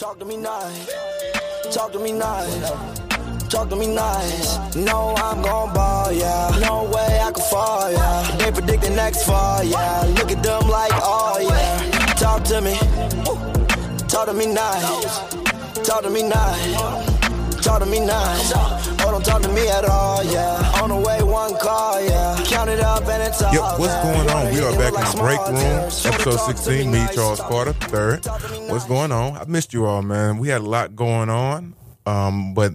Talk to me nice. Talk to me nice. Talk to me nice. No, I'm gon' ball, yeah. No way I can fall, yeah. They predict the next fall, yeah. Look at them like, oh, yeah. Talk to me. Talk to me nice. Talk to me nice. Talk to me nice. Don't talk to me at all, yeah. On the way, one call, yeah. Count it up and it's all. Yep, what's going on? We are back in the break room, episode 16. Me, Charles Carter, third. What's going on? I missed you all, man. We had a lot going on. Um, but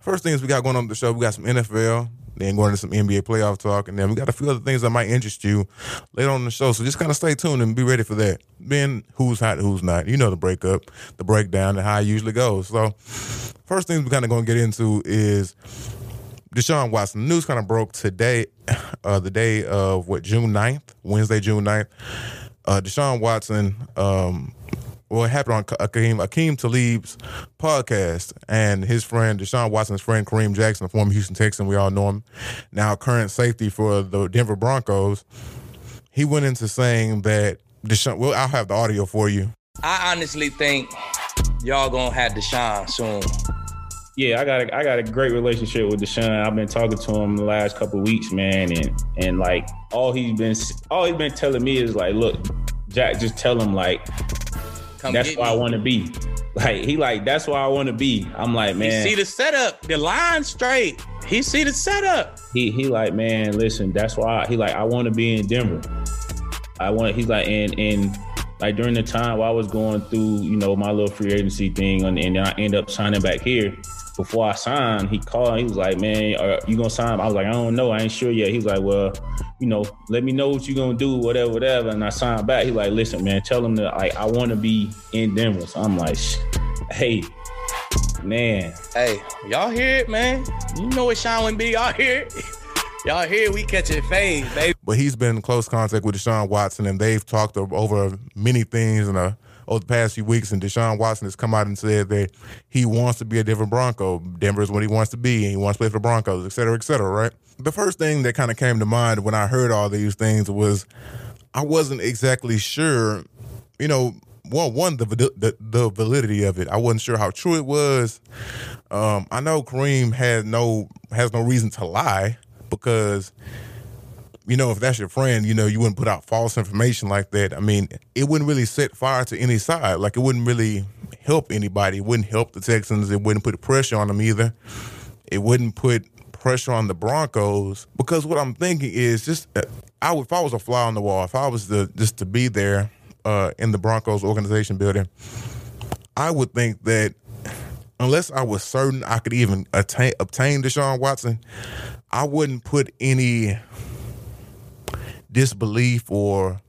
first things we got going on the show, we got some NFL, then going into some NBA playoff talk, and then we got a few other things that might interest you later on the show. So just kind of stay tuned and be ready for that. Then who's hot, who's not. You know the breakup, the breakdown, and how it usually goes. So first things we kind of going to get into is Deshaun Watson. The news kind of broke today, uh, the day of what June 9th, Wednesday, June 9th. Uh, Deshaun Watson. Um, well, it happened on Akeem, Akeem Talib's podcast, and his friend Deshaun Watson's friend Kareem Jackson, the former Houston Texan, we all know him, now current safety for the Denver Broncos. He went into saying that Deshaun. Well, I'll have the audio for you. I honestly think y'all gonna have Deshaun soon. Yeah, I got a, I got a great relationship with Deshaun. I've been talking to him the last couple weeks, man, and and like all he's been all he's been telling me is like, look, Jack, just tell him like Come that's why me. I want to be. Like he like that's why I want to be. I'm like man. He see the setup, the line straight. He see the setup. He he like man, listen. That's why he like I want to be in Denver. I want. He's like and and like during the time while I was going through you know my little free agency thing and, and I end up signing back here before I signed, he called. He was like, "Man, are you gonna sign?" I was like, "I don't know. I ain't sure yet." He was like, "Well, you know, let me know what you gonna do, whatever, whatever." And I signed back. He like, "Listen, man, tell him that like I want to be in Denver." So I'm like, "Hey, man, hey, y'all hear it, man? You know what Sean would be? Y'all hear it." Y'all here, we catching fame, baby. But he's been in close contact with Deshaun Watson, and they've talked over many things and a over the past few weeks, and Deshaun Watson has come out and said that he wants to be a Denver Bronco. Denver is what he wants to be, and he wants to play for the Broncos, et cetera, et cetera, right? The first thing that kind of came to mind when I heard all these things was I wasn't exactly sure, you know, one one the, the the validity of it. I wasn't sure how true it was. Um, I know Kareem had no has no reason to lie because you know, if that's your friend, you know, you wouldn't put out false information like that. I mean, it wouldn't really set fire to any side. Like it wouldn't really help anybody. It wouldn't help the Texans. It wouldn't put pressure on them either. It wouldn't put pressure on the Broncos because what I'm thinking is just uh, I would, if I was a fly on the wall, if I was to just to be there uh, in the Broncos organization building, I would think that unless I was certain I could even attain, obtain Deshaun Watson, I wouldn't put any disbelief or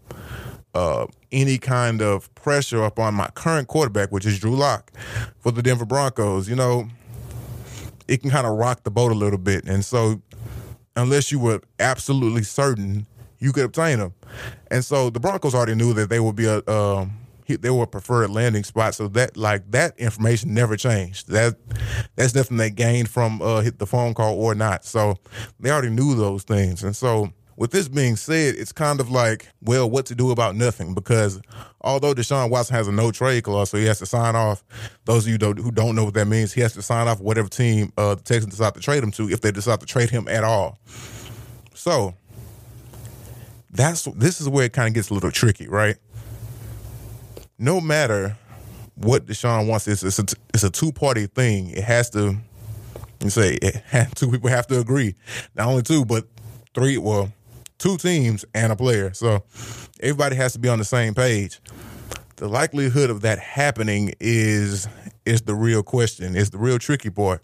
uh, any kind of pressure upon my current quarterback, which is Drew Lock, for the Denver Broncos. You know, it can kind of rock the boat a little bit, and so unless you were absolutely certain you could obtain him, and so the Broncos already knew that they would be a. Um, they were a preferred landing spot, so that like that information never changed. That that's nothing they gained from uh, the phone call or not. So they already knew those things, and so with this being said, it's kind of like, well, what to do about nothing because although Deshaun Watson has a no trade clause, so he has to sign off. Those of you who don't know what that means, he has to sign off whatever team uh, the Texans decide to trade him to if they decide to trade him at all. So that's this is where it kind of gets a little tricky, right? No matter what Deshaun wants, it's it's a, it's a two party thing. It has to. You say it, two people have to agree. Not only two, but three. Well, two teams and a player. So everybody has to be on the same page. The likelihood of that happening is is the real question. It's the real tricky part.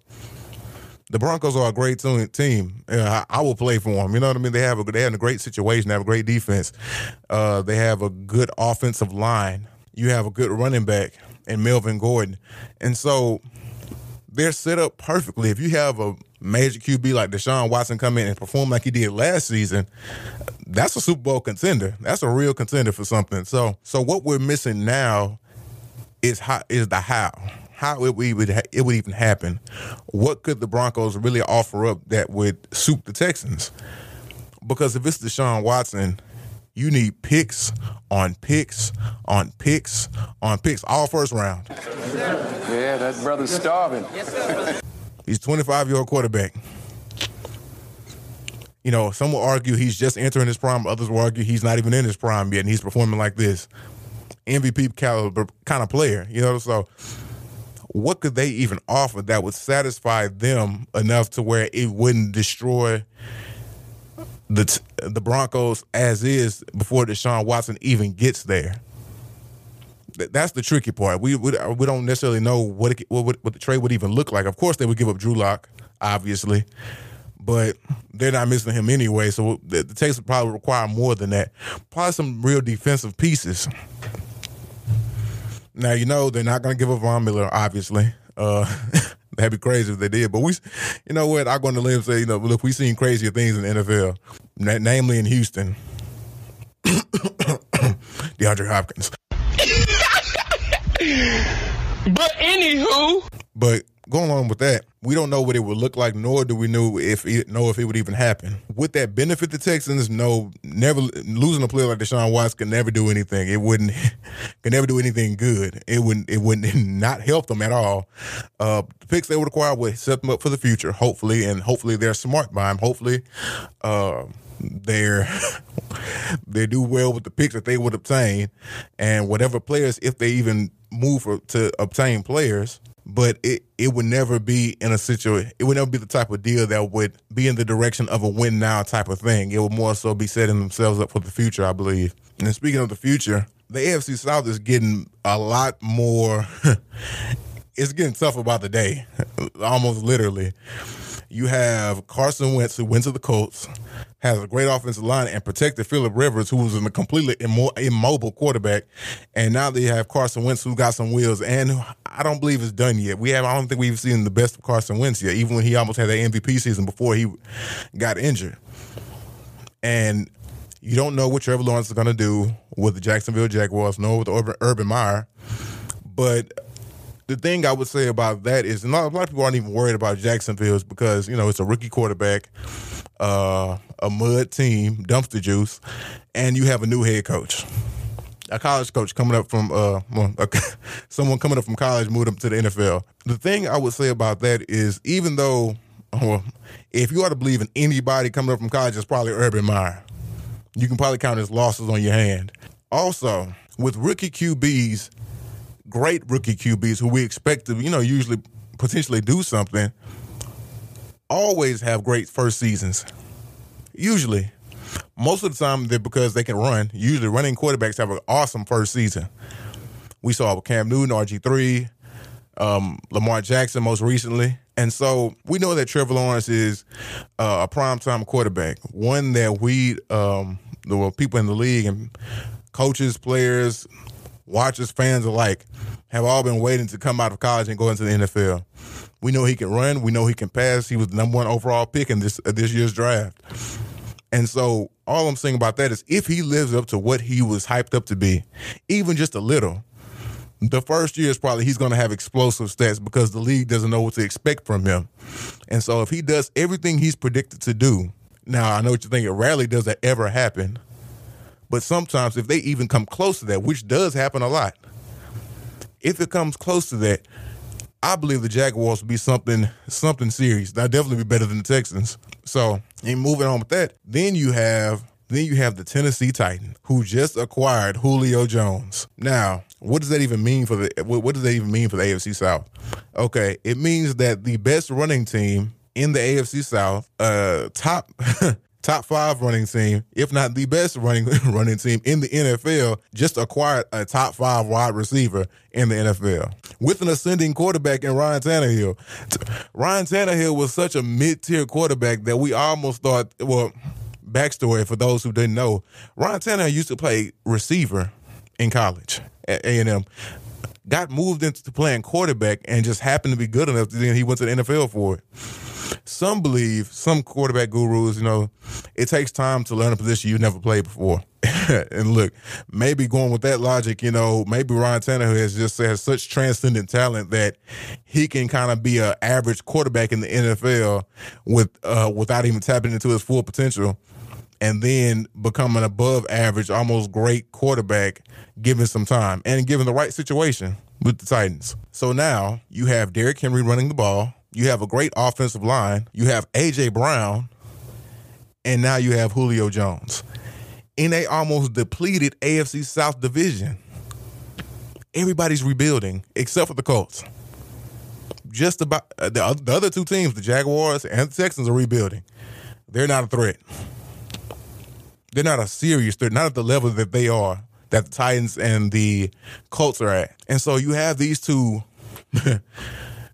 The Broncos are a great team. I, I will play for them. You know what I mean? They have a they have a great situation. They have a great defense. Uh, they have a good offensive line. You have a good running back and Melvin Gordon, and so they're set up perfectly. If you have a major QB like Deshaun Watson come in and perform like he did last season, that's a Super Bowl contender. That's a real contender for something. So, so what we're missing now is how is the how. How it would it would even happen? What could the Broncos really offer up that would suit the Texans? Because if it's Deshaun Watson, you need picks on picks on picks on picks all first round. Yeah, that brother's starving. He's 25 year old quarterback. You know, some will argue he's just entering his prime. Others will argue he's not even in his prime yet, and he's performing like this. MVP caliber kind of player, you know. So, what could they even offer that would satisfy them enough to where it wouldn't destroy the the Broncos as is before Deshaun Watson even gets there? That's the tricky part. We we, we don't necessarily know what, it, what what the trade would even look like. Of course, they would give up Drew Lock, obviously, but they're not missing him anyway. So the, the Texans would probably require more than that. Probably some real defensive pieces. Now you know they're not going to give up Von Miller, obviously. Uh, that'd be crazy if they did. But we, you know what? I'm going to live say, you know, look, we've seen crazier things in the NFL, namely in Houston. DeAndre Hopkins. But anywho, But going along with that, we don't know what it would look like, nor do we know if it, know if it would even happen. Would that benefit the Texans? No, never losing a player like Deshaun Watts can never do anything. It wouldn't can never do anything good. It wouldn't it wouldn't not help them at all. Uh, the picks they would acquire would set them up for the future, hopefully, and hopefully they're smart by them. Hopefully, uh, they're they do well with the picks that they would obtain, and whatever players, if they even move for, to obtain players, but it, it would never be in a situation. It would never be the type of deal that would be in the direction of a win now type of thing. It would more so be setting themselves up for the future, I believe. And speaking of the future, the AFC South is getting a lot more. it's getting tougher by the day, almost literally. You have Carson Wentz, who went to the Colts, has a great offensive line, and protected Philip Rivers, who was a completely immo- immobile quarterback. And now they have Carson Wentz, who got some wheels, and I don't believe it's done yet. We have, I don't think we've seen the best of Carson Wentz yet, even when he almost had that MVP season before he got injured. And you don't know what Trevor Lawrence is going to do with the Jacksonville Jaguars, nor with Urban, Urban Meyer. But the thing I would say about that is not, a lot of people aren't even worried about Jacksonville's because you know it's a rookie quarterback, uh, a mud team, dumpster juice, and you have a new head coach, a college coach coming up from uh, well, someone coming up from college moved him to the NFL. The thing I would say about that is even though, well, if you are to believe in anybody coming up from college, it's probably Urban Meyer. You can probably count his losses on your hand. Also, with rookie QBs great rookie QBs who we expect to, you know, usually potentially do something, always have great first seasons. Usually. Most of the time, they're because they can run. Usually, running quarterbacks have an awesome first season. We saw Cam Newton, RG3, um, Lamar Jackson most recently. And so we know that Trevor Lawrence is uh, a primetime quarterback, one that we, um, the people in the league and coaches, players, watchers, fans alike, have all been waiting to come out of college and go into the NFL. We know he can run. We know he can pass. He was the number one overall pick in this uh, this year's draft. And so all I'm saying about that is if he lives up to what he was hyped up to be, even just a little, the first year is probably he's going to have explosive stats because the league doesn't know what to expect from him. And so if he does everything he's predicted to do, now I know what you're thinking, rarely does that ever happen. But sometimes if they even come close to that, which does happen a lot, if it comes close to that, I believe the Jaguars will be something something serious. They'll definitely be better than the Texans. So, and moving on with that, then you have then you have the Tennessee Titan who just acquired Julio Jones. Now, what does that even mean for the what, does that even mean for the AFC South? Okay, it means that the best running team in the AFC South, uh top top five running team, if not the best running running team in the NFL, just acquired a top five wide receiver in the NFL with an ascending quarterback in Ryan Tannehill. Ryan Tannehill was such a mid tier quarterback that we almost thought, well, backstory for those who didn't know, Ryan Tannehill used to play receiver in college at A and M. Got moved into playing quarterback and just happened to be good enough. Then he went to the NFL for it some believe, some quarterback gurus, you know, it takes time to learn a position you've never played before. and look, maybe going with that logic, you know, maybe Ryan Tannehill has just has such transcendent talent that he can kind of be an average quarterback in the NFL with uh, without even tapping into his full potential, and then become an above average, almost great quarterback given some time and given the right situation. with the Titans. So now you have Derrick Henry running the ball. You have a great offensive line. You have AJ Brown, and now you have Julio Jones in a almost depleted AFC South division. Everybody's rebuilding except for the Colts. Just about uh, the, the other two teams, the Jaguars and the Texans, are rebuilding. They're not a threat. They're not a serious threat, not at the level that they are, that the Titans and the Colts are at. And so you have these two.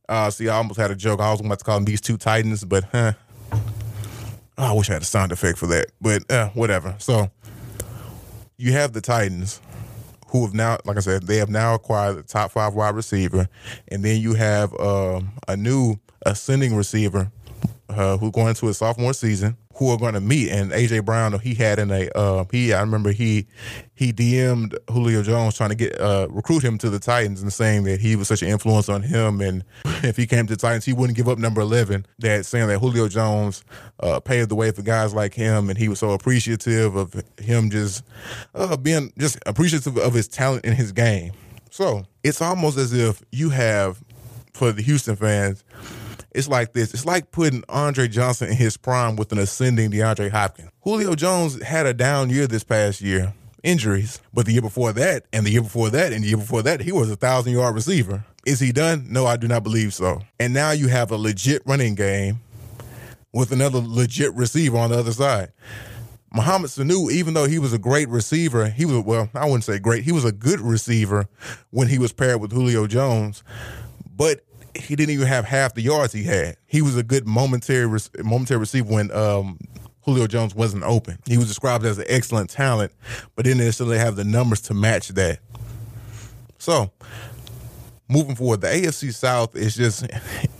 uh, see, I almost had a joke. I was about to call them these two Titans, but huh. I wish I had a sound effect for that, but uh, whatever. So you have the Titans, who have now, like I said, they have now acquired the top five wide receiver, and then you have um, a new ascending receiver uh, who's going into his sophomore season, who are going to meet. And AJ Brown, he had in a uh, he, I remember he he DM'd Julio Jones trying to get uh, recruit him to the Titans and saying that he was such an influence on him, and if he came to the Titans, he wouldn't give up number eleven. That saying that Julio Jones uh, paved the way for guys like him, and he was so appreciative of him just uh, being just appreciative of his talent in his game. So it's almost as if you have for the Houston fans it's like this. It's like putting Andre Johnson in his prime with an ascending DeAndre Hopkins. Julio Jones had a down year this past year, injuries. But the year before that, and the year before that, and the year before that, he was a thousand yard receiver. Is he done? No, I do not believe so. And now you have a legit running game with another legit receiver on the other side. Mohamed Sanu, even though he was a great receiver, he was well, I wouldn't say great. He was a good receiver when he was paired with Julio Jones. But he didn't even have half the yards he had. He was a good momentary momentary receiver when um, Julio Jones wasn't open. He was described as an excellent talent, but didn't necessarily have the numbers to match that. So, moving forward, the AFC South is just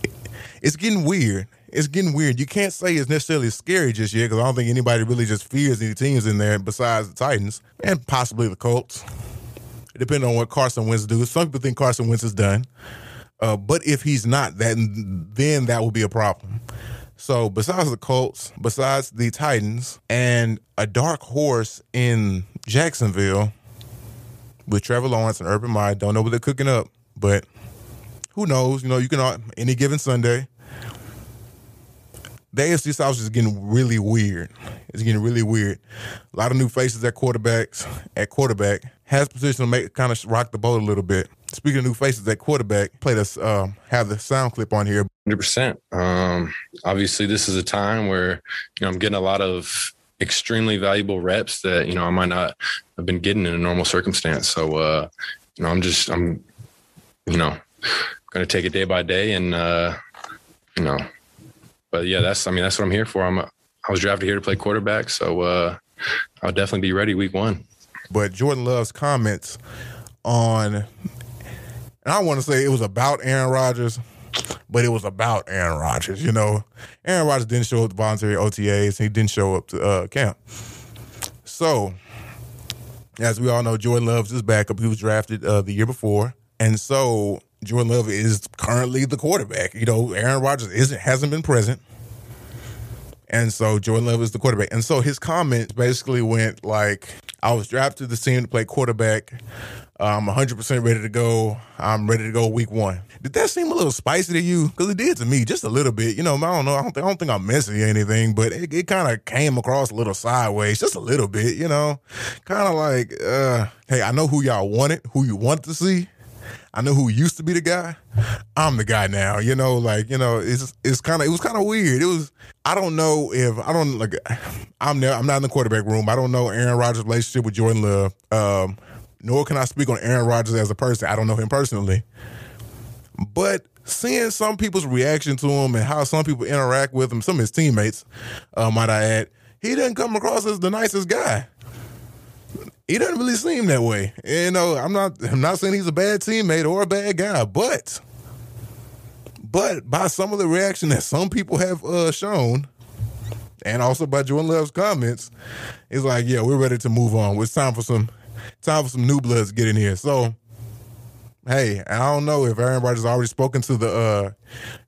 it's getting weird. It's getting weird. You can't say it's necessarily scary just yet because I don't think anybody really just fears any teams in there besides the Titans and possibly the Colts. Depending on what Carson Wentz do. Some people think Carson Wentz is done. Uh, but if he's not, then then that will be a problem. So besides the Colts, besides the Titans, and a dark horse in Jacksonville with Trevor Lawrence and Urban Meyer, don't know what they're cooking up, but who knows? You know, you can any given Sunday. The AFC South is getting really weird. It's getting really weird. A lot of new faces at quarterbacks. At quarterback has position to make kind of rock the boat a little bit. Speaking of new faces at quarterback, play this, um, have the sound clip on here. 100%. Um, obviously, this is a time where, you know, I'm getting a lot of extremely valuable reps that, you know, I might not have been getting in a normal circumstance. So, uh, you know, I'm just, I'm, you know, going to take it day by day and, uh, you know, but yeah, that's, I mean, that's what I'm here for. I'm, a, I was drafted here to play quarterback. So, uh, I'll definitely be ready week one. But Jordan Love's comments on and I want to say it was about Aaron Rodgers, but it was about Aaron Rodgers. You know, Aaron Rodgers didn't show up to voluntary OTAs. He didn't show up to uh, camp. So, as we all know, Jordan Love's his backup. He was drafted uh, the year before, and so Jordan Love is currently the quarterback. You know, Aaron Rodgers isn't hasn't been present. And so Jordan Love is the quarterback. And so his comments basically went like, I was drafted to the team to play quarterback. I'm 100% ready to go. I'm ready to go week one. Did that seem a little spicy to you? Because it did to me, just a little bit. You know, I don't know. I don't think, I don't think I'm messy or anything, but it, it kind of came across a little sideways, just a little bit, you know? Kind of like, uh, hey, I know who y'all wanted, who you want to see. I know who used to be the guy. I'm the guy now. You know, like you know, it's it's kind of it was kind of weird. It was. I don't know if I don't like. I'm. I'm not in the quarterback room. I don't know Aaron Rodgers' relationship with Jordan Love. Um, nor can I speak on Aaron Rodgers as a person. I don't know him personally. But seeing some people's reaction to him and how some people interact with him, some of his teammates, uh, might I add, he doesn't come across as the nicest guy. He doesn't really seem that way. You know, I'm not I'm not saying he's a bad teammate or a bad guy, but but by some of the reaction that some people have uh, shown, and also by Jordan Love's comments, it's like, yeah, we're ready to move on. It's time for some time for some new bloods to get in here. So, hey, I don't know if Aaron Rodgers already spoken to the uh,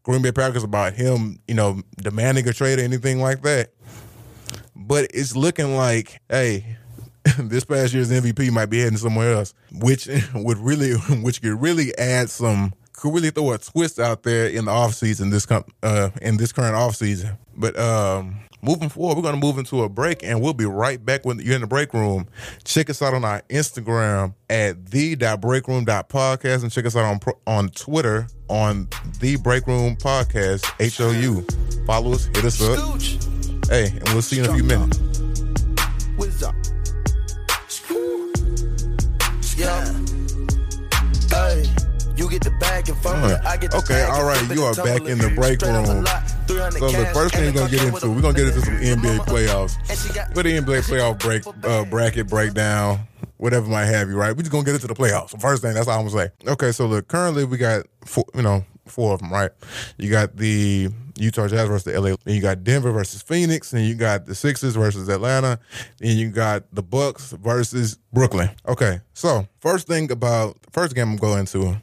Green Bay Packers about him, you know, demanding a trade or anything like that. But it's looking like, hey, this past year's MVP might be heading somewhere else, which would really, which could really add some, could really throw a twist out there in the offseason this com- uh, in this current offseason. But um, moving forward, we're going to move into a break, and we'll be right back when you're in the break room. Check us out on our Instagram at the.breakroom.podcast and check us out on on Twitter on the Break Room Podcast H O U. Follow us, hit us up. Hey, and we'll see you in a few minutes. You get the bag and it. I get the Okay, all and right, you are back in the break Straight up a room. So the first thing we're gonna get into, we're gonna get into some. NBA playoffs. And got- the NBA playoff break uh, bracket breakdown, whatever might have you, right? We're just gonna get into the playoffs. First thing, that's all I'm gonna say. Okay, so look, currently we got four, you know, four of them, right? You got the Utah Jazz versus the LA. Then you got Denver versus Phoenix, and you got the Sixers versus Atlanta, and you got the Bucks versus Brooklyn. Okay, so first thing about first game I'm going to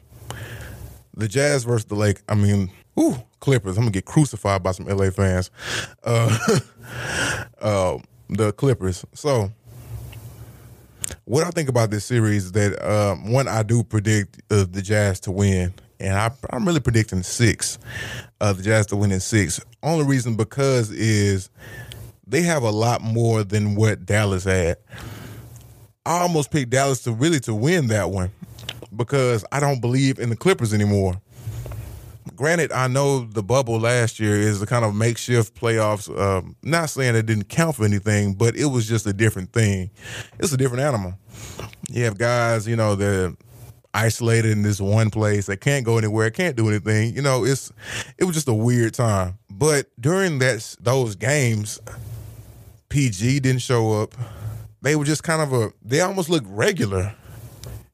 the Jazz versus the Lake. I mean, ooh, Clippers. I'm gonna get crucified by some LA fans. Uh, uh, the Clippers. So, what I think about this series is that um, one, I do predict uh, the Jazz to win, and I, I'm really predicting six. Uh, the Jazz to win in six. Only reason because is they have a lot more than what Dallas had. I almost picked Dallas to really to win that one because I don't believe in the Clippers anymore. Granted, I know the bubble last year is a kind of makeshift playoffs. Um, not saying it didn't count for anything, but it was just a different thing. It's a different animal. You have guys, you know, they're isolated in this one place. They can't go anywhere, can't do anything. You know, it's it was just a weird time. But during that those games, PG didn't show up. They were just kind of a. They almost looked regular.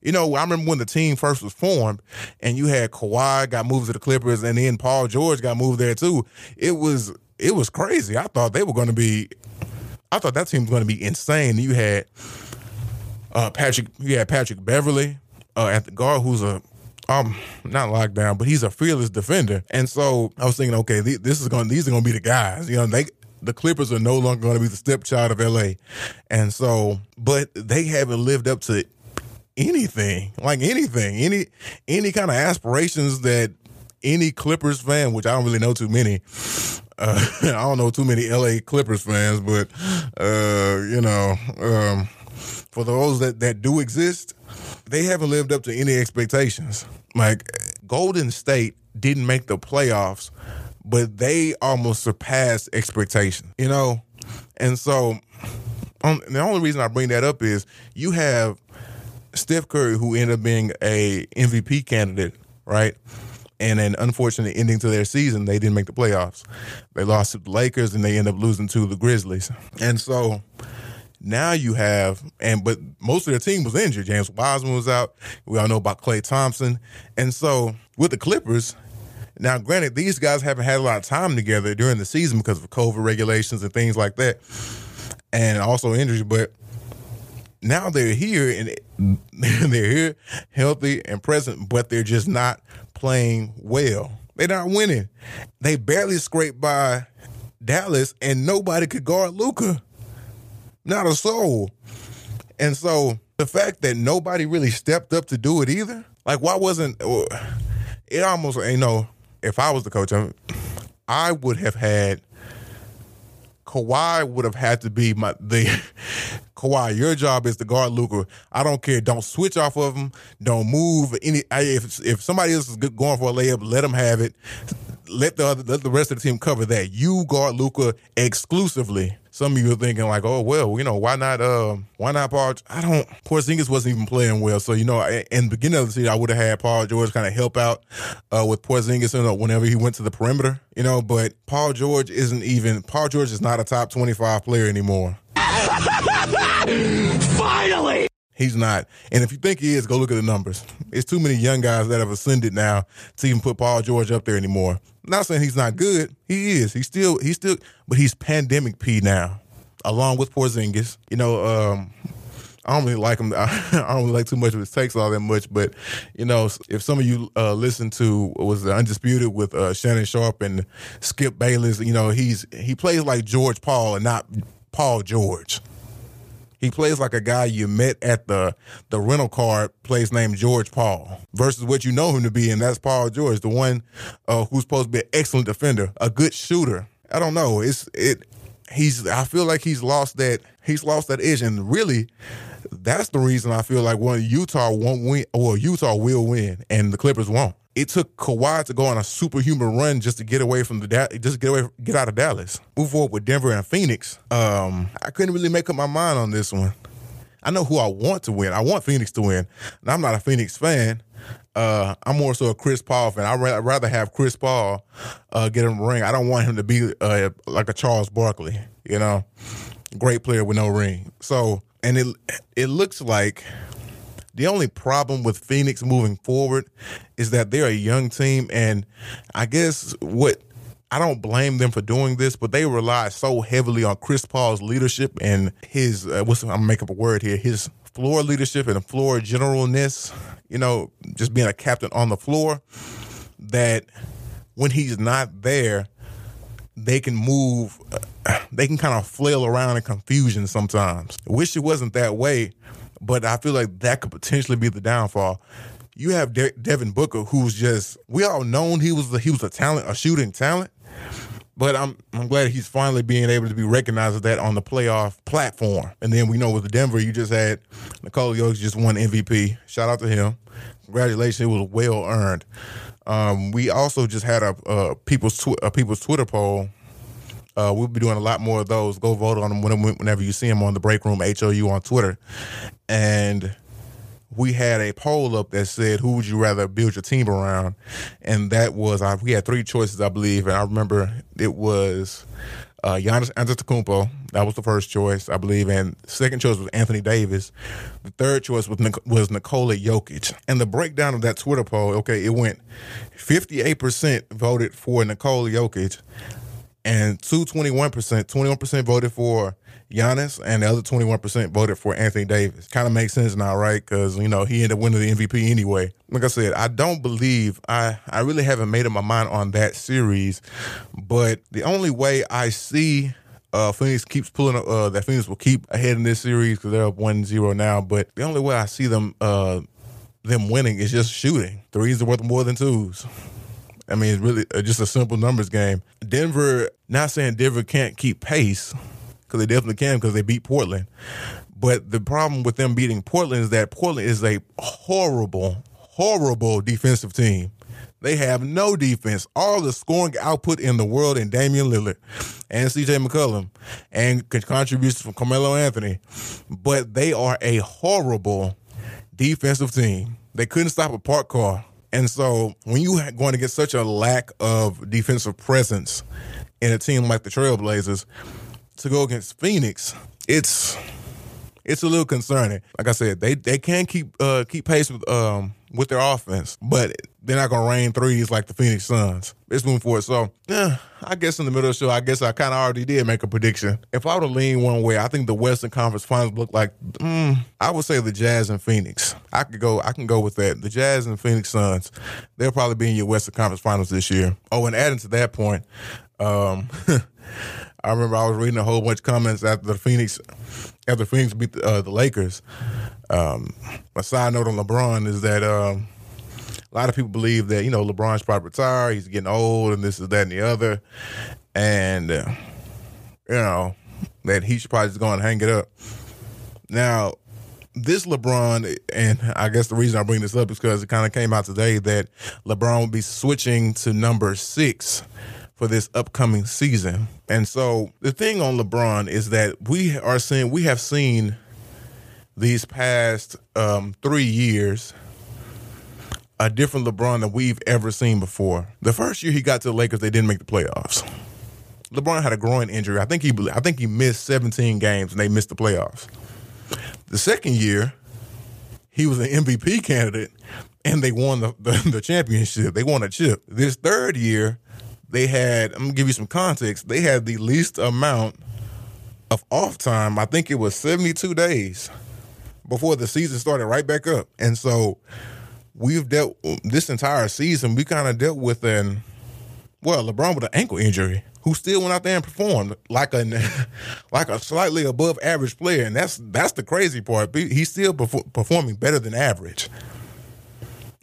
You know, I remember when the team first was formed, and you had Kawhi got moved to the Clippers, and then Paul George got moved there too. It was it was crazy. I thought they were going to be. I thought that team was going to be insane. You had uh, Patrick. You had Patrick Beverley uh, at the guard, who's a um not lockdown, but he's a fearless defender. And so I was thinking, okay, th- this is going. These are going to be the guys. You know, they the Clippers are no longer going to be the stepchild of LA, and so but they haven't lived up to anything, like anything, any any kind of aspirations that any Clippers fan, which I don't really know too many. Uh, I don't know too many LA Clippers fans, but uh, you know, um, for those that that do exist, they haven't lived up to any expectations. Like Golden State didn't make the playoffs, but they almost surpassed expectations. You know, and so um, the only reason I bring that up is you have Steph Curry, who ended up being a MVP candidate, right? And an unfortunate ending to their season, they didn't make the playoffs. They lost to the Lakers, and they end up losing to the Grizzlies. And so now you have, and but most of their team was injured. James Wiseman was out. We all know about Klay Thompson. And so with the Clippers, now granted, these guys haven't had a lot of time together during the season because of COVID regulations and things like that, and also injuries. But now they're here and they're here healthy and present, but they're just not playing well. They're not winning. They barely scraped by Dallas, and nobody could guard Luka. Not a soul. And so the fact that nobody really stepped up to do it either, like why wasn't it almost you know, if I was the coach, I, I would have had Kawhi would have had to be my the Kawhi. Your job is to guard Luka. I don't care. Don't switch off of him. Don't move. Any if if somebody else is going for a layup, let them have it. Let the other, let the rest of the team cover that. You guard Luka exclusively. Some of you are thinking like, oh well, you know, why not? Uh, why not Paul? I don't. Porzingis wasn't even playing well, so you know, in the beginning of the season, I would have had Paul George kind of help out uh, with Porzingis, you know, whenever he went to the perimeter, you know. But Paul George isn't even. Paul George is not a top twenty-five player anymore. Finally! He's not. And if you think he is, go look at the numbers. It's too many young guys that have ascended now to even put Paul George up there anymore. not saying he's not good. He is. He's still he's still but he's pandemic P now. Along with Porzingis. You know, um I don't really like him. I don't really like too much of his takes all that much, but you know, if some of you uh, listen to was undisputed with uh, Shannon Sharpe and Skip Bayless, you know, he's he plays like George Paul and not Paul George. He plays like a guy you met at the the rental car place named George Paul versus what you know him to be, and that's Paul George, the one uh, who's supposed to be an excellent defender, a good shooter. I don't know. It's it. He's. I feel like he's lost that. He's lost that edge, and really, that's the reason I feel like one Utah won't win, or Utah will win, and the Clippers won't. It took Kawhi to go on a superhuman run just to get away from the just get away, get out of Dallas. Move forward with Denver and Phoenix. Um, I couldn't really make up my mind on this one. I know who I want to win. I want Phoenix to win. And I'm not a Phoenix fan. Uh, I'm more so a Chris Paul fan. I'd rather have Chris Paul uh, get him a ring. I don't want him to be uh, like a Charles Barkley, you know, great player with no ring. So, and it it looks like the only problem with Phoenix moving forward is that they're a young team, and I guess what I don't blame them for doing this, but they rely so heavily on Chris Paul's leadership and his uh, what's I'm gonna make up a word here his floor leadership and floor generalness. You know, just being a captain on the floor. That when he's not there, they can move. Uh, they can kind of flail around in confusion sometimes. Wish it wasn't that way but I feel like that could potentially be the downfall. You have De- Devin Booker, who's just we all known he was the, he was a talent, a shooting talent. But I'm I'm glad he's finally being able to be recognized as that on the playoff platform. And then we know with Denver, you just had Nikola Jokic just won MVP. Shout out to him. Congratulations, it was well earned. Um, we also just had a, a people's tw- a people's Twitter poll uh, we'll be doing a lot more of those. Go vote on them whenever you see them on the break room HOU on Twitter. And we had a poll up that said, "Who would you rather build your team around?" And that was uh, we had three choices, I believe, and I remember it was uh, Giannis Antetokounmpo. That was the first choice, I believe, and second choice was Anthony Davis. The third choice was was Nikola Jokic. And the breakdown of that Twitter poll, okay, it went fifty eight percent voted for Nikola Jokic and two 21%, 21% voted for Giannis, and the other 21% voted for Anthony Davis. Kind of makes sense now, right? Because, you know, he ended up winning the MVP anyway. Like I said, I don't believe, I, I really haven't made up my mind on that series, but the only way I see uh, Phoenix keeps pulling uh, that Phoenix will keep ahead in this series because they're up 1-0 now. But the only way I see them uh, them winning is just shooting. Threes are worth more than twos. I mean, it's really uh, just a simple numbers game. Denver, not saying Denver can't keep pace, because they definitely can because they beat Portland. But the problem with them beating Portland is that Portland is a horrible, horrible defensive team. They have no defense. All the scoring output in the world in Damian Lillard and CJ McCollum and contributions from Carmelo Anthony. But they are a horrible defensive team. They couldn't stop a park car. And so when you are going to get such a lack of defensive presence in a team like the Trailblazers to go against Phoenix, it's it's a little concerning. Like I said, they they can keep uh, keep pace with um with their offense, but they're not gonna rain threes like the Phoenix Suns. It's moving forward. So yeah, I guess in the middle of the show, I guess I kind of already did make a prediction. If I were to lean one way, I think the Western Conference Finals look like mm, I would say the Jazz and Phoenix. I could go. I can go with that. The Jazz and Phoenix Suns. They'll probably be in your Western Conference Finals this year. Oh, and adding to that point, um, I remember I was reading a whole bunch of comments after the Phoenix after Phoenix beat the, uh, the Lakers. Um, a side note on LeBron is that um, a lot of people believe that you know LeBron's probably retired, he's getting old, and this is that and the other, and uh, you know that he should probably just go and hang it up. Now, this LeBron, and I guess the reason I bring this up is because it kind of came out today that LeBron will be switching to number six for this upcoming season. And so the thing on LeBron is that we are seeing, we have seen these past um, three years a different LeBron than we've ever seen before. The first year he got to the Lakers, they didn't make the playoffs. LeBron had a groin injury. I think he I think he missed 17 games and they missed the playoffs. The second year, he was an MVP candidate and they won the, the, the championship. They won a chip. This third year, they had, I'm gonna give you some context, they had the least amount of off time. I think it was 72 days before the season started right back up. And so we've dealt this entire season, we kind of dealt with an well, LeBron with an ankle injury, who still went out there and performed like a like a slightly above average player, and that's that's the crazy part. He's still performing better than average,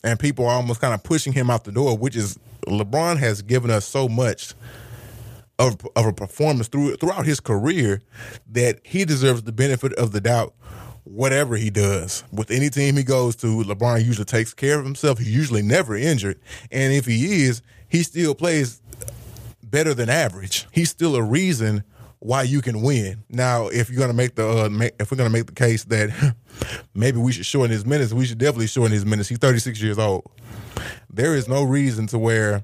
and people are almost kind of pushing him out the door, which is LeBron has given us so much of, of a performance through, throughout his career that he deserves the benefit of the doubt whatever he does. With any team he goes to, LeBron usually takes care of himself. He's usually never injured. And if he is, he still plays better than average. He's still a reason why you can win. Now, if you're gonna make the uh, if we're gonna make the case that maybe we should shorten his minutes, we should definitely shorten his minutes. He's 36 years old. There is no reason to where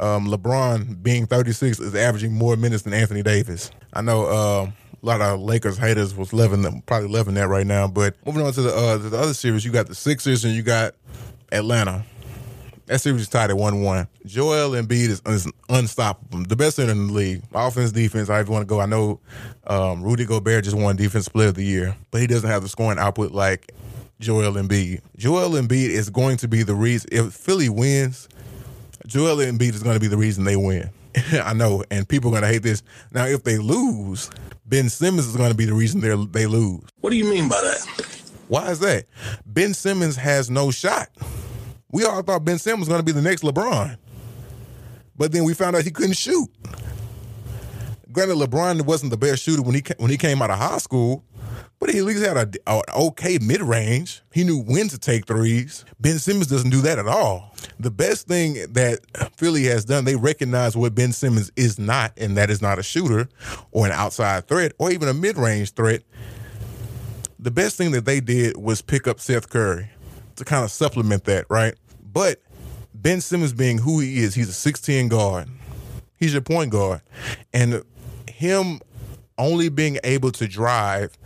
um, LeBron being 36 is averaging more minutes than Anthony Davis. I know uh, a lot of Lakers haters was loving them, probably loving that right now. But moving on to the uh, to the other series, you got the Sixers and you got Atlanta. That series is tied at one one. Joel Embiid is, is unstoppable. The best center in the league. Offense, defense, however you want to go. I know um, Rudy Gobert just won Defense Player of the Year, but he doesn't have the scoring output like Joel Embiid. Joel Embiid is going to be the reason if Philly wins. Joel Embiid is going to be the reason they win. I know, and people are going to hate this. Now, if they lose, Ben Simmons is going to be the reason they they lose. What do you mean by that? Why is that? Ben Simmons has no shot. We all thought Ben Simmons was going to be the next LeBron, but then we found out he couldn't shoot. Granted, LeBron wasn't the best shooter when he when he came out of high school, but he at least had a, a okay mid range. He knew when to take threes. Ben Simmons doesn't do that at all. The best thing that Philly has done, they recognize what Ben Simmons is not, and that is not a shooter or an outside threat or even a mid range threat. The best thing that they did was pick up Seth Curry to kind of supplement that, right? But Ben Simmons being who he is, he's a 16 guard. He's your point guard. And him only being able to drive,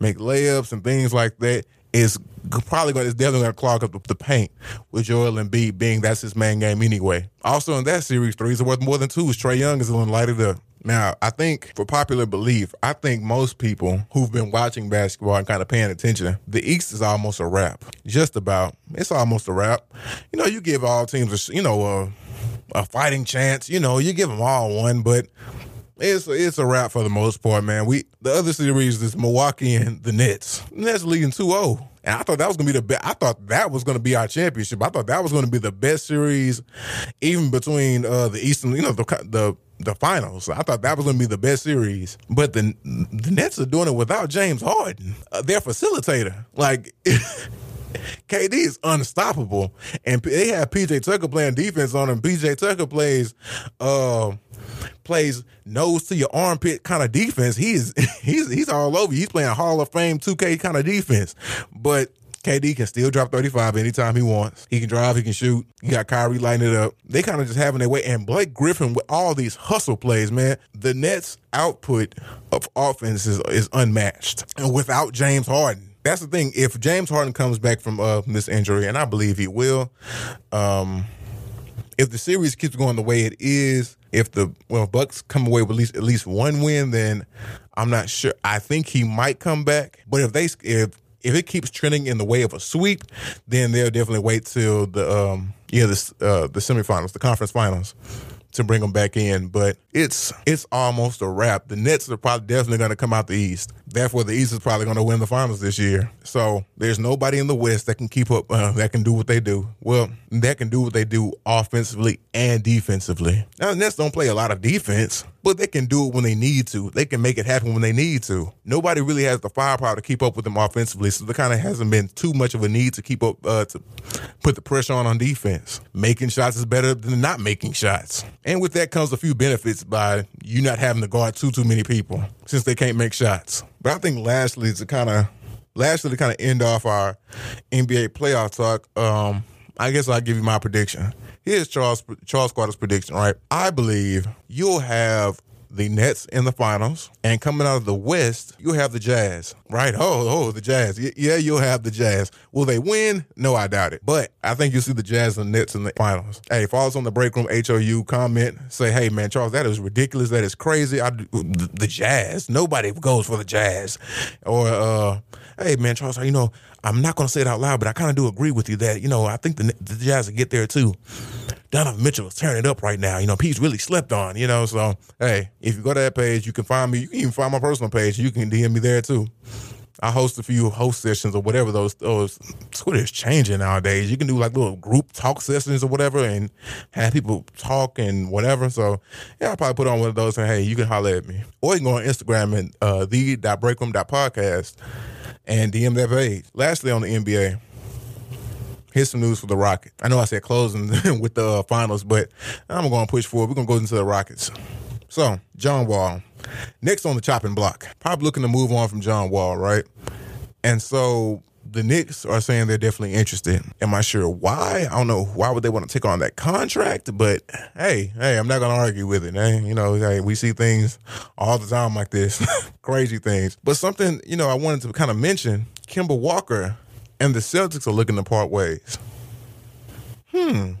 make layups and things like that is probably going to, definitely going to clog up the, paint with Joel Embiid being that's his main game anyway. Also in that series, threes are worth more than two. Trae Young is a little lighted up. Now, I think for popular belief, I think most people who've been watching basketball and kind of paying attention, the East is almost a wrap. Just about. It's almost a wrap. You know, you give all teams, a, you know, a, a fighting chance. You know, you give them all one, but it's it's a wrap for the most part, man. We the other series is Milwaukee and the Nets. Nets leading 2-0. And I thought that was gonna be the best. I thought that was gonna be our championship. I thought that was gonna be the best series, even between uh, the Eastern, you know, the the the finals. I thought that was going to be the best series. But the the Nets are doing it without James Harden, uh, their facilitator. Like KD is unstoppable, and they have PJ Tucker playing defense on him. PJ Tucker plays. Uh, plays nose to your armpit kind of defense. He's he's he's all over. He's playing Hall of Fame 2K kind of defense. But KD can still drop 35 anytime he wants. He can drive, he can shoot. You got Kyrie lighting it up. They kind of just having their way. And Blake Griffin with all these hustle plays, man. The Nets' output of offense is, is unmatched. And without James Harden, that's the thing. If James Harden comes back from uh, this injury, and I believe he will, um, if the series keeps going the way it is, if the well Bucks come away with at least at least one win, then I'm not sure. I think he might come back. But if they if if it keeps trending in the way of a sweep, then they'll definitely wait till the um yeah the uh, the semifinals, the conference finals to bring them back in. But it's it's almost a wrap. The Nets are probably definitely going to come out the East. Therefore, the East is probably going to win the finals this year. So there's nobody in the West that can keep up, uh, that can do what they do. Well, that can do what they do offensively and defensively. Now, the Nets don't play a lot of defense, but they can do it when they need to. They can make it happen when they need to. Nobody really has the firepower to keep up with them offensively, so there kind of hasn't been too much of a need to keep up uh, to put the pressure on on defense. Making shots is better than not making shots, and with that comes a few benefits by you not having to guard too too many people since they can't make shots. But I think lastly to kind of lastly to kind of end off our NBA playoff talk, um, I guess I'll give you my prediction. Here's Charles Charles Carter's prediction, right? I believe you'll have the Nets in the finals, and coming out of the West, you have the Jazz, right? Oh, oh, the Jazz. Yeah, you'll have the Jazz. Will they win? No, I doubt it. But I think you'll see the Jazz and Nets in the finals. Hey, follow us on the break room, HOU, comment, say, hey, man, Charles, that is ridiculous. That is crazy. I, the, the Jazz. Nobody goes for the Jazz. Or, uh, hey, man, Charles, you know, I'm not going to say it out loud, but I kind of do agree with you that, you know, I think the, the Jazz will get there too. Donovan Mitchell is tearing it up right now. You know, Pete's really slept on. You know, so hey, if you go to that page, you can find me. You can even find my personal page. You can DM me there too. I host a few host sessions or whatever those those Twitter is changing nowadays. You can do like little group talk sessions or whatever and have people talk and whatever. So yeah, I'll probably put on one of those and hey, you can holler at me. Or you can go on Instagram and uh the.breakroom.podcast and DM that page. Lastly on the NBA. Here's some news for the Rockets. I know I said closing with the uh, finals, but I'm going to push forward. We're going to go into the Rockets. So, John Wall. Next on the chopping block. Probably looking to move on from John Wall, right? And so the Knicks are saying they're definitely interested. Am I sure why? I don't know why would they want to take on that contract, but hey, hey, I'm not gonna argue with it. Eh? You know, hey, we see things all the time like this, crazy things. But something you know I wanted to kind of mention: Kemba Walker and the Celtics are looking to part ways. Hmm.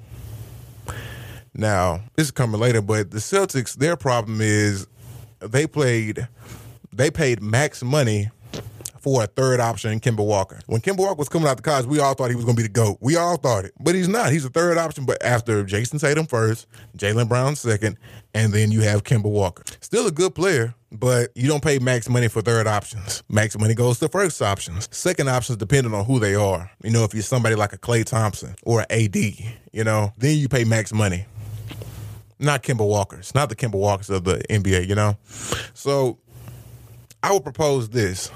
Now, this is coming later, but the Celtics, their problem is they played, they paid max money for a third option Kemba Walker. When Kemba Walker was coming out the college, we all thought he was going to be the GOAT. We all thought it, but he's not. He's a third option, but after Jayson Tatum first, Jaylen Brown second, and then you have Kemba Walker. Still a good player, but you don't pay max money for third options. Max money goes to first options. Second options depending on who they are. You know, if you're somebody like a Klay Thompson or an AD, you know, then you pay max money. Not Kemba Walkers, not the Kemba Walkers of the NBA, you know? So I would propose this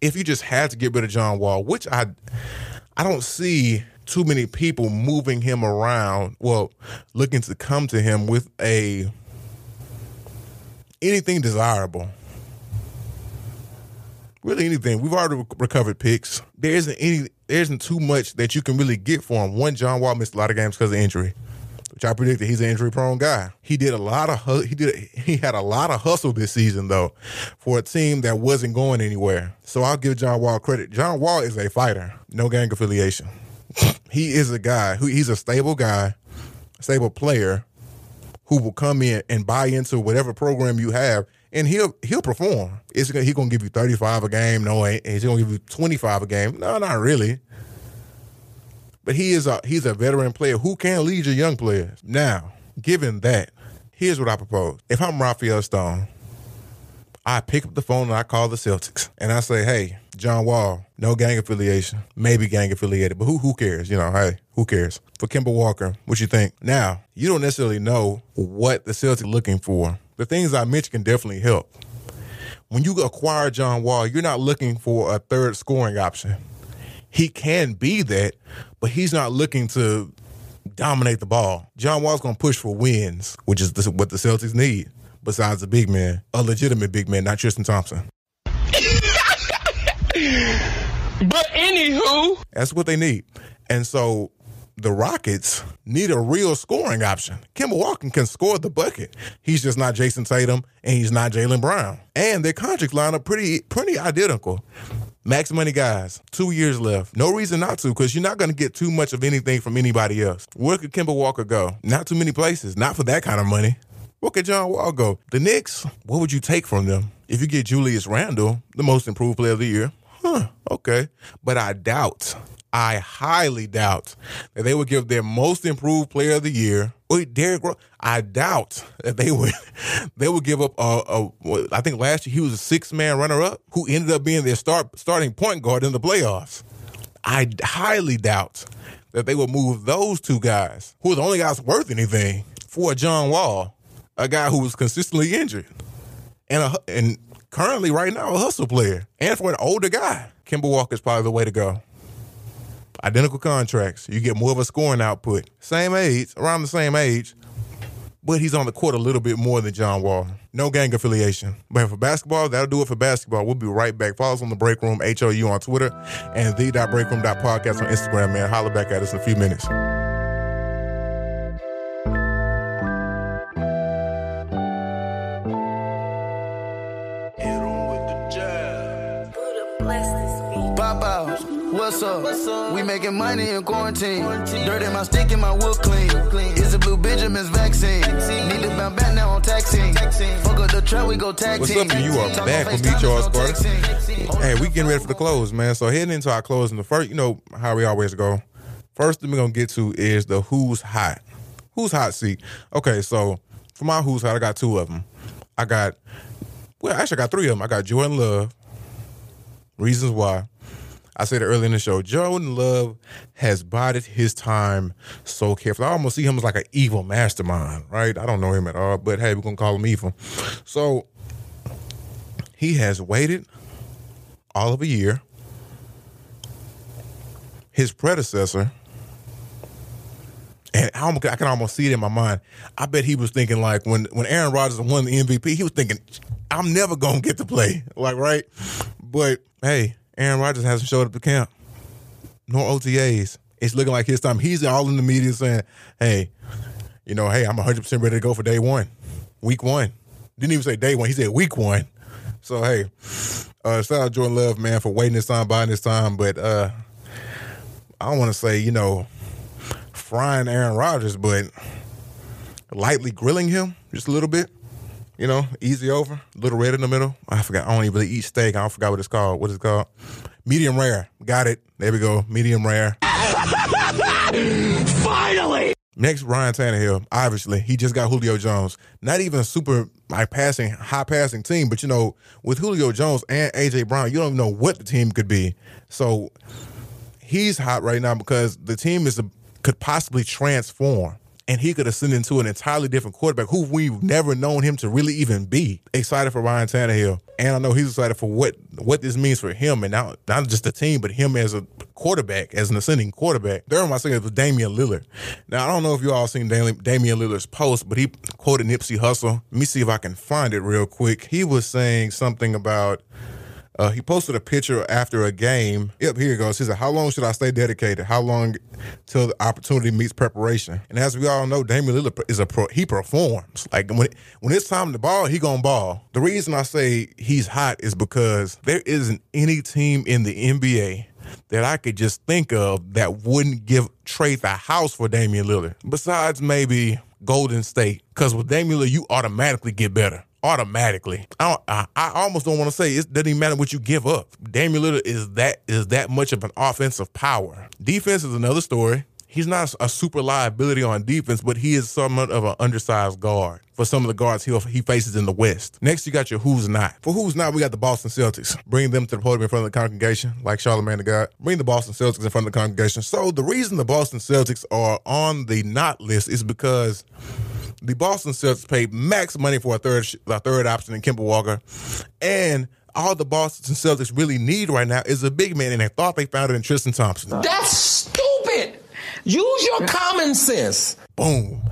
if you just had to get rid of John Wall, which I I don't see too many people moving him around, well, looking to come to him with a anything desirable. Really anything. We've already recovered picks. There isn't any there isn't too much that you can really get for him. One, John Wall missed a lot of games because of injury which I predicted he's an injury prone guy. He did a lot of he did he had a lot of hustle this season though for a team that wasn't going anywhere. So I'll give John Wall credit. John Wall is a fighter, no gang affiliation. he is a guy who he's a stable guy, stable player who will come in and buy into whatever program you have and he'll he'll perform. Is he gonna give you 35 a game? No, he's gonna give you 25 a game. No, not really. But he is a he's a veteran player who can lead your young players. Now, given that, here's what I propose. If I'm Rafael Stone, I pick up the phone and I call the Celtics and I say, "Hey, John Wall, no gang affiliation, maybe gang affiliated, but who who cares? You know, hey, who cares? For Kemba Walker, what you think? Now, you don't necessarily know what the Celtics are looking for. The things I mentioned can definitely help. When you acquire John Wall, you're not looking for a third scoring option he can be that, but he's not looking to dominate the ball. John Wall's going to push for wins, which is what the Celtics need. Besides a big man, a legitimate big man, not Tristan Thompson. But anywho, that's what they need. And so the Rockets need a real scoring option. Kemba Walker can score the bucket. He's just not Jayson Tatum and he's not Jaylen Brown. And their contracts line up pretty pretty identical. Max money guys, two years left. No reason not to, because you're not going to get too much of anything from anybody else. Where could Kemba Walker go? Not too many places. Not for that kind of money. Where could John Wall go? The Knicks, what would you take from them? If you get Julius Randle, the most improved player of the year, huh, okay. But I doubt I highly doubt that they would give their most improved player of the year. Wait, Derrick Rose. I doubt that they would they would give up a, a I think last year he was a six man runner up who ended up being their start starting point guard in the playoffs. I highly doubt that they would move those two guys, who are the only guys worth anything, for John Wall, a guy who was consistently injured, and a, and currently right now a hustle player, and for an older guy. Kemba Walker is probably the way to go identical contracts. You get more of a scoring output. Same age, around the same age, but he's on the court a little bit more than John Wall. No gang affiliation. But for basketball, that'll do it for basketball. We'll be right back. Follow us on the break room, HOU on Twitter, and the.breakroom.podcast on Instagram, man. Holler back at us in a few minutes. What's up? What's up? We making money in quarantine. quarantine. Dirt in my stick and my wood clean. clean. It's a blue Benjamin's vaccine. vaccine. Need to bounce back now on taxing. Fuck up the truck, we go tag What's up, you are back with me, Charles Carter. Hey, we getting ready for the close, man. So heading into our closing, the first, you know how we always go. First thing we're gonna get to is the who's hot. Who's hot seat? Okay, so for my who's hot, I got two of them. I got well, actually, I got three of them. I got Jordan Love. Reasons why. I said it earlier in the show. Jordan Love has bided his time so carefully. I almost see him as like an evil mastermind, right? I don't know him at all, but hey, we're gonna call him evil. So he has waited all of a year. His predecessor, and I, can almost see it in my mind. I bet he was thinking like when when Aaron Rodgers won the MVP, he was thinking, "I'm never gonna get to play." Like right, but hey, Aaron Rodgers hasn't showed up to camp, nor OTAs. It's looking like his time. He's all in the media saying, "Hey, you know, hey, I'm 100 percent ready to go for day one, week one." Didn't even say day one. He said week one. So hey, uh, shout out Jordan Love, man, for waiting this time, buying this time. But uh, I don't want to say, you know, frying Aaron Rodgers, but lightly grilling him just a little bit. You know, easy over, little red in the middle. I forgot. I don't even really eat steak. I don't forgot what it's called. What is it called? Medium rare. Got it. There we go. Medium rare. Finally! Next, Ryan Tannehill. Obviously, he just got Julio Jones. Not even a super like passing, high passing team, but you know, with Julio Jones and AJ Brown, you don't know what the team could be. So he's hot right now because the team is a, could possibly transform and he could ascend into an entirely different quarterback who we've never known him to really even be. Excited for Ryan Tannehill, and I know he's excited for what what this means for him, and not not just the team, but him as a quarterback, as an ascending quarterback. There, my second was Damian Lillard. Now I don't know if you all seen Damian Lillard's post, but he quoted Nipsey Hussle. Let me see if I can find it real quick. He was saying something about uh, he posted a picture after a game. Yep, here it goes. He said, "How long should I stay dedicated? How long till the opportunity meets preparation?" And as we all know, Damian Lillard is a pro. He performs. Like when when it's time to ball, he gonna ball. The reason I say he's hot is because there isn't any team in the NBA that I could just think of that wouldn't give trade the house for Damian Lillard. Besides maybe Golden State, because with Damian Lillard, you automatically get better automatically. I, I, I almost don't want to say it doesn't even matter what you give up. Damian Lillard is that is that much of an offensive power. Defense is another story. He's not a super liability on defense, but he is somewhat of an undersized guard for some of the guards he, he faces in the West. Next, you got your who's not. For who's not, we got the Boston Celtics. Bring them to the podium in front of the congregation, like Charlemagne the God. Bring the Boston Celtics in front of the congregation. So the reason the Boston Celtics are on the not list is because the Boston Celtics paid max money for a third a third option in Kemba Walker, and all the Boston Celtics really need right now is a big man, and they thought they found it in Tristan Thompson. That's stupid. Use your common sense. Boom.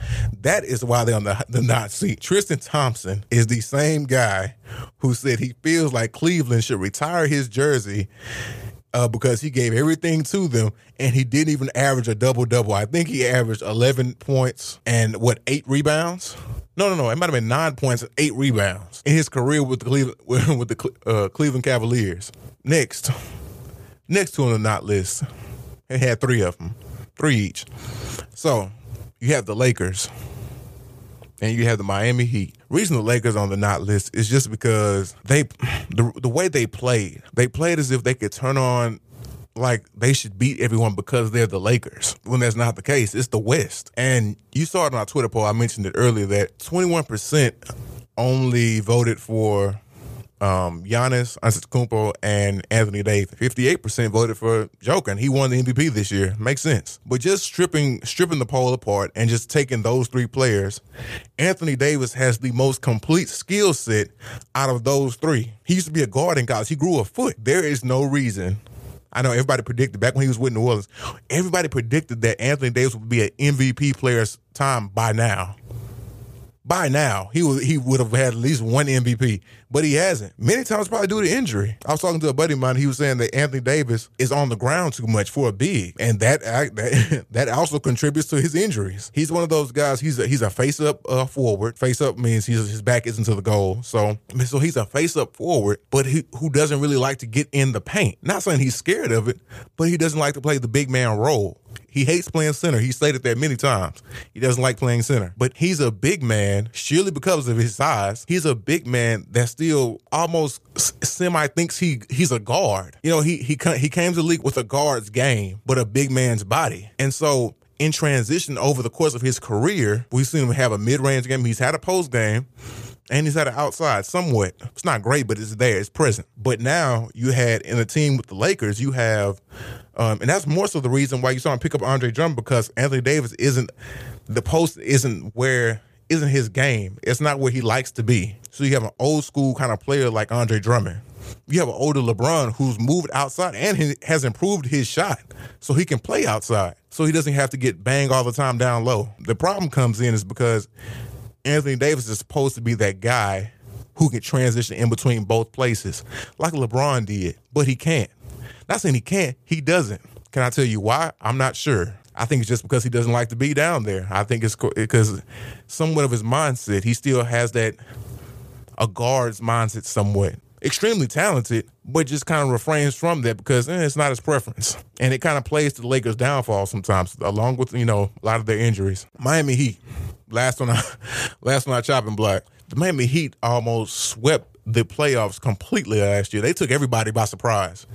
That is why they're on the, the not seat. Tristan Thompson is the same guy who said he feels like Cleveland should retire his jersey uh, because he gave everything to them and he didn't even average a double double. I think he averaged 11 points and what, eight rebounds? No, no, no. It might have been nine points and eight rebounds in his career with the Cleveland, with the uh, Cleveland Cavaliers. Next, next to on the not list, he had three of them, three each. So you have the Lakers and you have the Miami Heat. Reason the Lakers on the not list is just because they the the way they played, they played as if they could turn on like they should beat everyone because they're the Lakers. When that's not the case, it's the West. And you saw it on our Twitter poll. I mentioned it earlier that 21% only voted for um, Giannis Antetokounmpo and Anthony Davis. Fifty-eight percent voted for Joker, and he won the MVP this year. Makes sense. But just stripping stripping the poll apart and just taking those three players, Anthony Davis has the most complete skill set out of those three. He used to be a guard in college. He grew a foot. There is no reason. I know everybody predicted back when he was with New Orleans. Everybody predicted that Anthony Davis would be an MVP player's time by now by now he would he would have had at least one MVP, but he hasn't. Many times probably due to injury. I was talking to a buddy of mine. He was saying that Anthony Davis is on the ground too much for a big, and that that, that also contributes to his injuries. He's one of those guys. He's a, he's a face up uh, forward. Face up means he's, his back isn't to the goal. So so he's a face up forward, but he who doesn't really like to get in the paint. Not saying he's scared of it, but he doesn't like to play the big man role. He hates playing center. He stated that many times. He doesn't like playing center. But he's a big man, surely because of his size. He's a big man that still almost semi thinks he he's a guard. You know, he he he came to the league with a guard's game, but a big man's body. And so in transition over the course of his career, we've seen him have a mid range game. He's had a post game and he's had an outside somewhat. It's not great, but it's there, it's present. But now you had in a team with the Lakers, you have, um, and that's more so the reason why you saw him pick up Andre Drummond because Anthony Davis isn't the post isn't where isn't his game. It's not where he likes to be. So you have an old school kind of player like Andre Drummond. You have an older LeBron who's moved outside and he has improved his shot so he can play outside. So he doesn't have to get banged all the time down low. The problem comes in is because Anthony Davis is supposed to be that guy who can transition in between both places, like LeBron did, but he can't. Not saying he can't, he doesn't. Can I tell you why? I'm not sure. I think it's just because he doesn't like to be down there. I think it's because somewhat of his mindset, he still has that a guard's mindset somewhat. Extremely talented, but just kind of refrains from that because eh, it's not his preference. And it kind of plays to the Lakers' downfall sometimes, along with, you know, a lot of their injuries. Miami Heat last on our last on our chopping block, the Miami Heat almost swept the playoffs completely last year. They took everybody by surprise,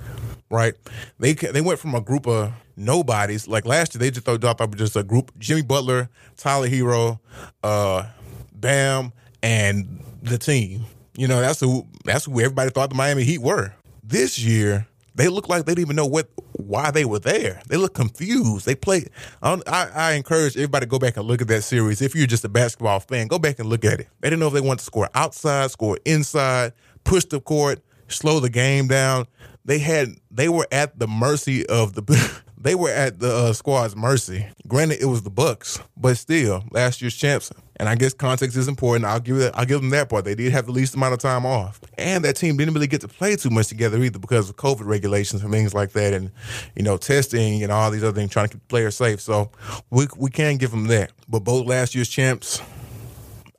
right? They they went from a group of nobodies like last year. They just thought, thought just a group: Jimmy Butler, Tyler Herro, uh, Bam, and the team. You know, that's who that's who everybody thought the Miami Heat were. This year, they look like they didn't even know what why they were there. They look confused. They play. I, I, encourage everybody to go back and look at that series. If you're just a basketball fan, go back and look at it. They didn't know if they wanted to score outside, score inside, push the court, slow the game down. They had they were at the mercy of the they were at the uh, squad's mercy. Granted, it was the Bucks, but still, last year's champs. And I guess context is important. I'll give that. I'll give them that part. They did have the least amount of time off, and that team didn't really get to play too much together either because of COVID regulations and things like that, and you know testing and all these other things, trying to keep players safe. So we we can give them that. But both last year's champs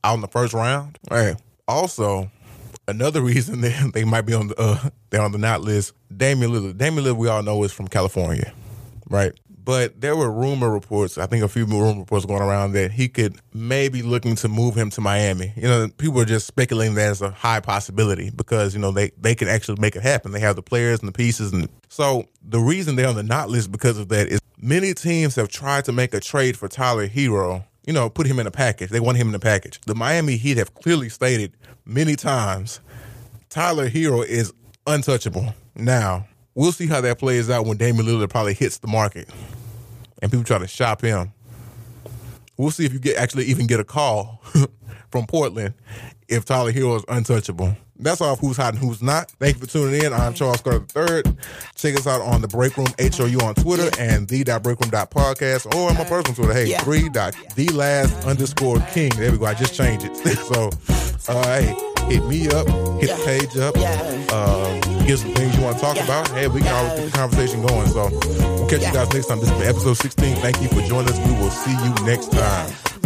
out in the first round. Hey, also another reason they, they might be on the uh, they're on the not list. Damian Lillard. Damian Lillard, we all know is from California right? But there were rumor reports, I think a few more rumor reports going around that he could maybe looking to move him to Miami. You know, people are just speculating that as a high possibility because, you know, they, they can actually make it happen. They have the players and the pieces. And so the reason they're on the not list because of that is many teams have tried to make a trade for Tyler Herro, you know, put him in a package. They want him in a package. The Miami Heat have clearly stated many times Tyler Herro is untouchable. Now, we'll see how that plays out when Damian Lillard probably hits the market and people try to shop him. We'll see if you get actually even get a call from Portland if Tyler Herro is untouchable. That's all who's hot and who's not. Thank you for tuning in. I'm Charles Carter III. Check us out on the Break Room HOU on Twitter and the.breakroom.podcast or on my personal Twitter. Hey, three dot the last underscore king. There we go. I just changed it. so uh hey hit me up, hit the page up, uh, get some things you want to talk about. Hey, we can always get the conversation going. So we'll catch you guys next time. This is episode 16. Thank you for joining us. We will see you next time.